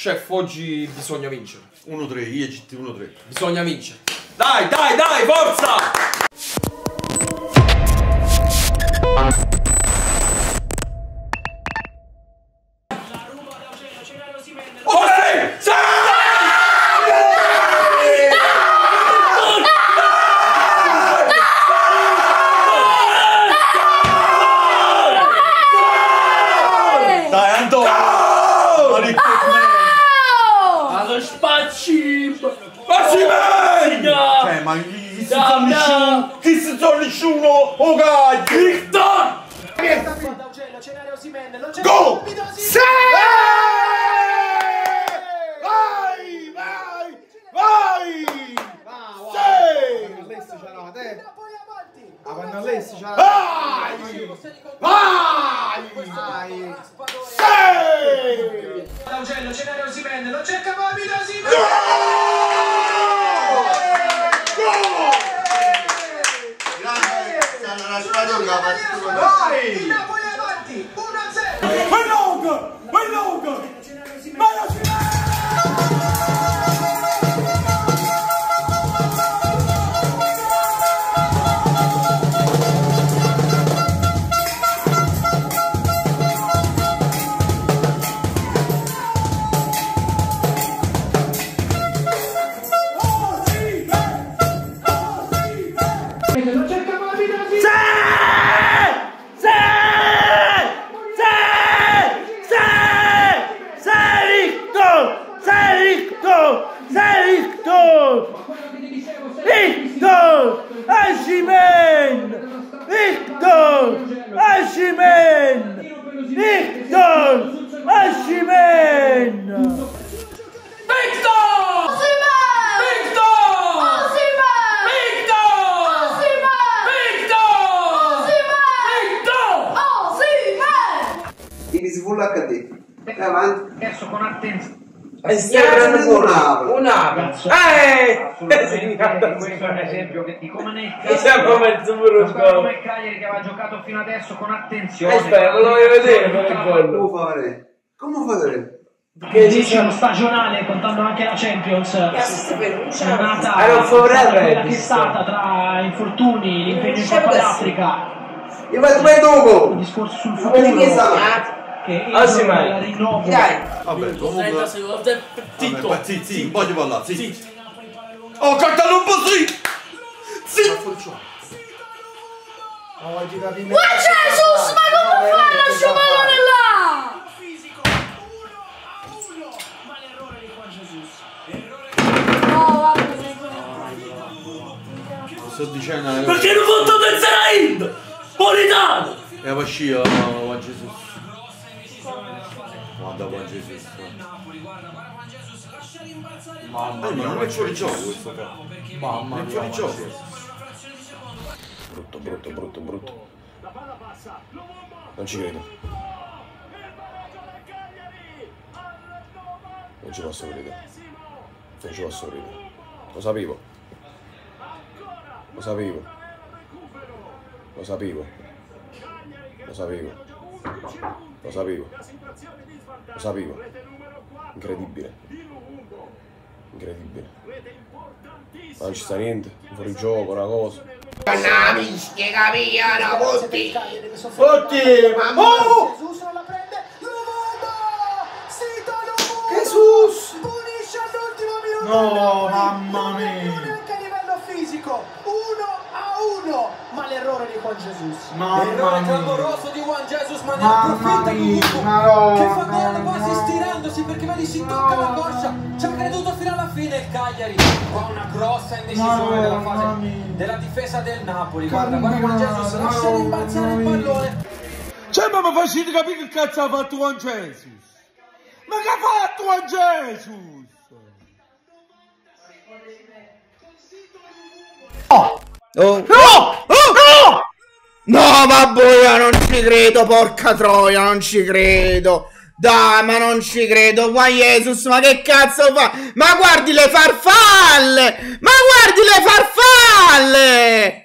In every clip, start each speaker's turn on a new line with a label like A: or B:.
A: Chef, oggi bisogna vincere.
B: 1-3, IEGT 1-3.
A: Bisogna vincere. Dai, dai, dai, forza!
B: Sono nessuno? Oh, cazzo!
A: Victor!
B: Go! Sì! Vai! Vai! Vai! Sì!
C: All'est c'era te. A quando all'est c'era
B: Vai! Vai! Sì!
D: Laugello, Cenario Osimhen, lo cerca Mohamed Osimhen!
B: Vai!
D: Il Napoli è avanti, 1-0!
B: Vai long! Vai long! Vai Osimhen!
E: Full HD. E avanti.
D: Perso con attenzione.
E: E stiamo prendendo un'aula.
D: Cazzo.
F: Eh!
D: Questo è un esempio che- di come nel
F: scopo.
D: come il Cagliari che aveva giocato fino adesso con attenzione.
F: Aspetta, lo voglio vedere il gol.
E: Come fare? Come fare?
F: Che dice?
D: stagionale contando anche la Champions. È nata
F: Ah, non favorevole,
D: quella che è stata tra infortuni, l'impegno in Coppa d'Africa,
E: Io vado mai
D: il
E: dopo.
D: discorso sul futuro? Che
F: Ah, sì, mai.
D: rinnovo.
B: Vabbè, comunque...
A: 30 secondi.
B: Vabbè,
A: Zitto.
B: ma Sì, sì, un po' di palla, sì. Oh, cartalo un po' sì! Sì!
C: Ma
G: Jesus, ma come fa a lasciare pallone là? No, vabbè.
B: Sto dicendo...
A: Perché non fatto del Seraid? Politano!
B: E va scia, Juan Jesus. Guarda Juan Jesus. Mamma mia, non è fuori gioco questo qua. Mamma mia. È fuori gioco.
H: Brutto, brutto, brutto, brutto. Non ci credo. Non ci posso credere. Non ci posso credere. Lo sapevo. Lo sapevo. Lo sapevo. Lo sapevo. Lo sapevo. Lo sapevo. Incredibile. Incredibile. Ma non ci sta niente. Fuori gioco, una cosa.
C: Tutti! Ma oh!
D: Jesus non la prende, Luvundo! Sito Luvundo!
C: Jesus!
D: Punisce all'ultimo minuto!
C: No, mamma
D: Non
C: mia.
D: è neanche a livello fisico! 1 a 1! Ma l'errore di Juan Jesus!
C: Mamma
A: Errore clamoroso di Juan Jesus, ma ne approfitta Cucubo,
C: Madonna,
A: che fa gol quasi
C: no.
A: stirandosi perché vedi si tocca la coscia. Ci ha creduto fino alla fine il Cagliari. Qua una grossa indecisione della fase della difesa del Napoli. Guarda, guarda Juan Jesus lascia rimbalzare il pallone.
F: Cioè, ma mi facete capire che cazzo ha fatto Juan Jesus? Ma che ha fatto Juan Jesus?
C: Oh!
F: No! No! No, vabbè, io non ci credo, porca troia, non ci credo. Dai, ma non ci credo, qua Jesus, ma che cazzo fa? Ma guardi le farfalle! Ma guardi le farfalle!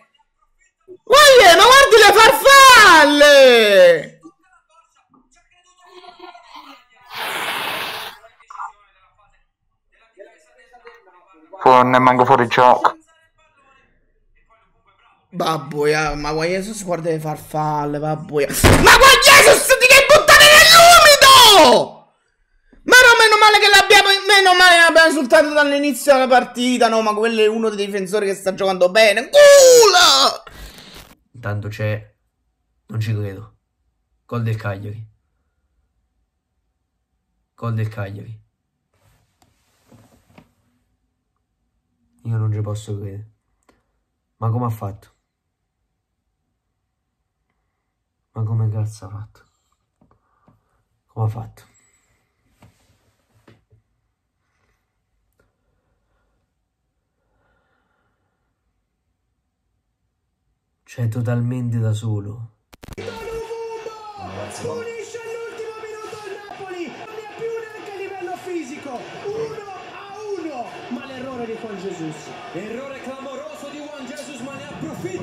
F: Guardi, ma guardi le farfalle! non è manco fuori gioco. Babbo, ya, ma qua Jesus guarda le farfalle, babbo. ya. Ma qua Jesus ti devi buttare nell'umido! Ma no, meno male che l'abbiamo. Meno male che l'abbiamo insultato dall'inizio della partita. No, ma quello è uno dei difensori che sta giocando bene. Culo!
I: Intanto c'è. Non ci credo. Gol del Cagliari. Gol del Cagliari. Io non ci posso credere. Ma come ha fatto? Ma come cazzo ha fatto? Come ha fatto? Cioè, totalmente da solo.
D: Unisce all'ultimo minuto il Napoli, non ha più neanche a livello fisico. 1 a 1, ma l'errore di Juan Jesus.
A: Errore clamoroso di Juan Jesus, ma ne approfitta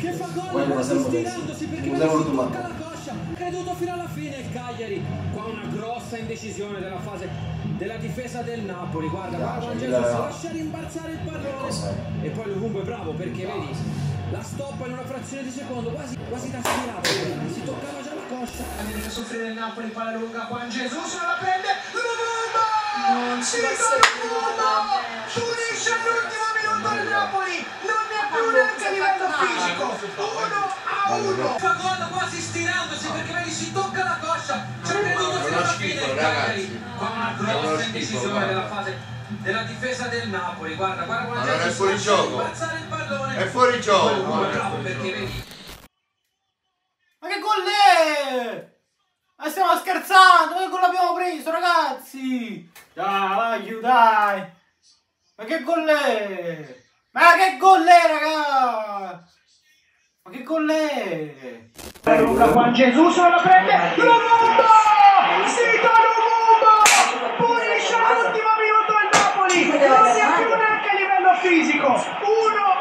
A: che fa gol stirandosi perché si tocca la coscia. Creduto fino alla fine il Cagliari. Qua una grossa indecisione della fase della difesa del Napoli. Guarda, guarda Juan Jesus lascia rimbalzare il pallone. E poi Luvumbo è bravo perché vedi la stoppa in una frazione di secondo, quasi, quasi da stirato. Si toccava già la coscia.
D: Deve soffrire il Napoli, palla lunga, Juan Jesus non la prende, Lumumbo! Non si Lumumbo! Unisce all'ultimo minuto il Napoli, più neanche a livello fisico. 1 a 1.
A: Fa gol quasi stirandosi perché vedi si tocca la coscia. C'è creduto fino alla fine il Cagliari. Qua una grossa indecisione della fase della difesa del Napoli. Guarda, guarda
B: Ma non è fuori gioco.
A: il pallone.
B: È fuori gioco,
J: Ma che gol è? Ma stiamo scherzando, ma che gol abbiamo preso, ragazzi? Dai, vai, giù, dai. Ma che gol è? Ma che gol è, raga? Ma che gol è?
D: Lunga, Juan Jesus non la prende, Lumumbo! Sito Lumumbo! Punisce all'ultimo minuto il Napoli, neanche a livello fisico. 1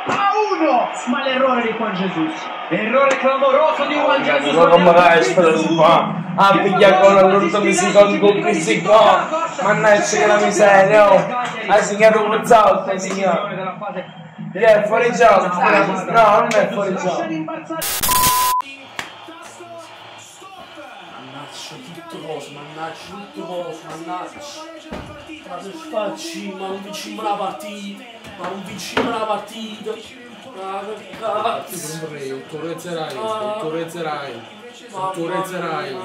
D: a 1, ma l'errore di Juan Jesus.
A: Errore clamoroso di Juan Jesus.
K: Non vai, spero si fa. Ah, piglia con all'ultimo secondo con che si fa. Mannaggia che la miseria, oh. Ha segnato un salto. Che è fuori gioco? No, non è fuori gioco.
I: Coso, mannaggia tutto coso, mannaggia. Ma che facci? Ma non vinciamo la partita, ma non vinciamo la partita. Ma che cazzo?
K: Torrezzerai, torrezzerai, torrezzerai.